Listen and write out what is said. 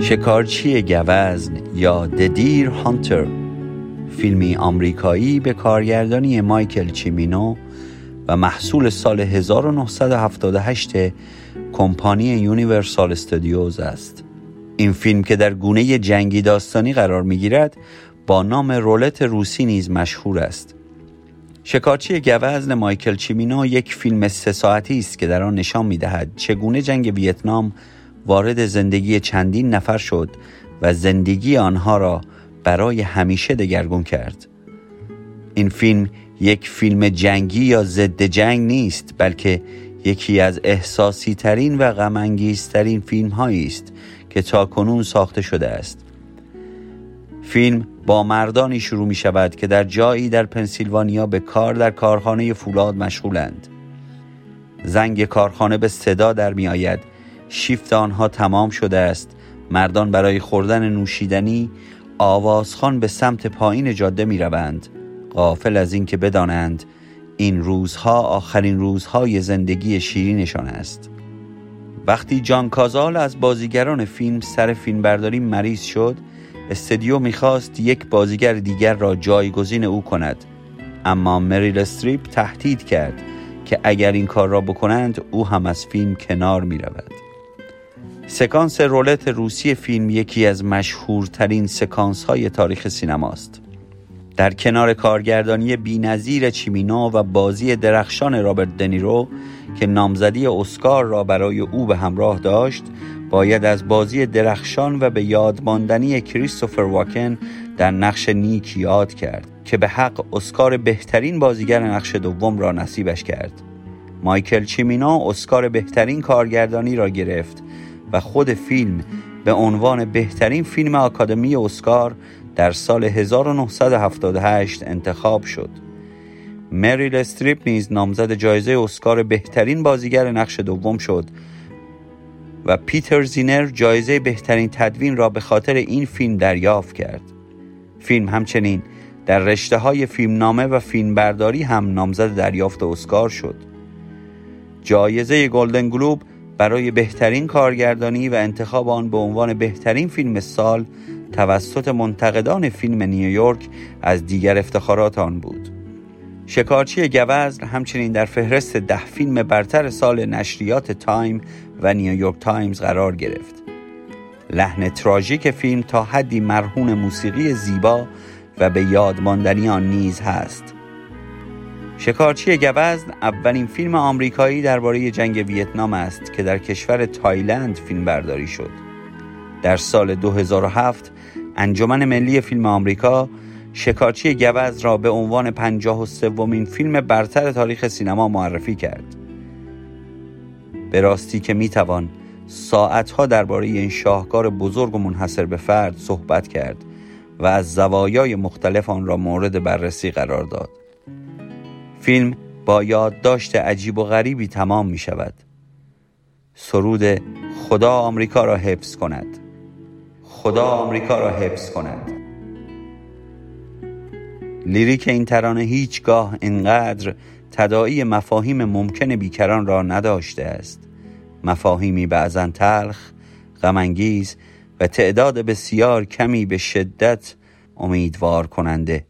شکارچی گوزن یا The Deer Hunter. فیلمی آمریکایی به کارگردانی مایکل چیمینو و محصول سال 1978 کمپانی Universal Studios است. این فیلم که در گونه جنگی داستانی قرار می گیرد با نام رولت روسی نیز مشهور است. شکارچی گوزن مایکل چیمینو یک فیلم سه ساعتی است که در آن نشان می دهد چگونه جنگ ویتنام وارد زندگی چندین نفر شد و زندگی آنها را برای همیشه دگرگون کرد. این فیلم یک فیلم جنگی یا ضد جنگ نیست بلکه یکی از احساسی ترین و غمانگیزترین فیلم هایی است که تا کنون ساخته شده است. فیلم با مردانی شروع می شود که در جایی در پنسیلوانیا به کار در کارخانه فولاد مشغولند. زنگ کارخانه به صدا در می آید شیفت آنها تمام شده است. مردان برای خوردن نوشیدنی آوازخان به سمت پایین جاده می روند غافل از اینکه بدانند این روزها آخرین روزهای زندگی شیرینشان است. وقتی جان کازال از بازیگران فیلم سر فیلمبرداری مریض شد استدیو می‌خواست یک بازیگر دیگر را جایگزین او کند. اما مریل استریپ تهدید کرد که اگر این کار را بکنند او هم از فیلم کنار می رود. سکانس رولت روسی فیلم یکی از مشهورترین سکانس های تاریخ سینماست. در کنار کارگردانی بینظیر چیمینا و بازی درخشان رابرت دنیرو که نامزدی اسکار را برای او به همراه داشت باید از بازی درخشان و به یاد ماندنی کریستوفر واکن در نقش نیک یاد کرد که به حق اسکار بهترین بازیگر نقش دوم را نصیبش کرد. مایکل چیمینا اسکار بهترین کارگردانی را گرفت و خود فیلم به عنوان بهترین فیلم آکادمی اسکار در سال 1978 انتخاب شد. مریل استریپ نیز نامزد جایزه اسکار بهترین بازیگر نقش دوم شد و پیتر زینر جایزه بهترین تدوین را به خاطر این فیلم دریافت کرد. فیلم همچنین در رشته های فیلم نامه و فیلم برداری هم نامزد دریافت اسکار شد. جایزه گلدن گلوب برای بهترین کارگردانی و انتخاب آن به عنوان بهترین فیلم سال توسط منتقدان فیلم نیویورک از دیگر افتخارات آن بود. شکارچی گوزن همچنین در فهرست ده فیلم برتر سال نشریات تایم و نیویورک تایمز قرار گرفت. لحن تراژیک فیلم تا حدی مرهون موسیقی زیبا و به یاد ماندنی آن نیز هست. شکارچی گوزن اولین فیلم آمریکایی درباره جنگ ویتنام است که در کشور تایلند فیلم برداری شد. در سال 2007 انجمن ملی فیلم آمریکا شکارچی گوز را به عنوان پنجاه و سومین فیلم برتر تاریخ سینما معرفی کرد. به راستی که می‌توان ساعتها درباره این شاهکار بزرگ و منحصر به فرد صحبت کرد و از زوایای مختلف آن را مورد بررسی قرار داد. فیلم با یادداشت عجیب و غریبی تمام می شود سرود خدا آمریکا را حفظ کند. خدا آمریکا را حفظ کند. لیریک این ترانه هیچگاه اینقدر تداعی مفاهیم ممکن بیکران را نداشته است. مفاهیمی بعضا تلخ غمانگیز و تعداد بسیار کمی به شدت امیدوار کننده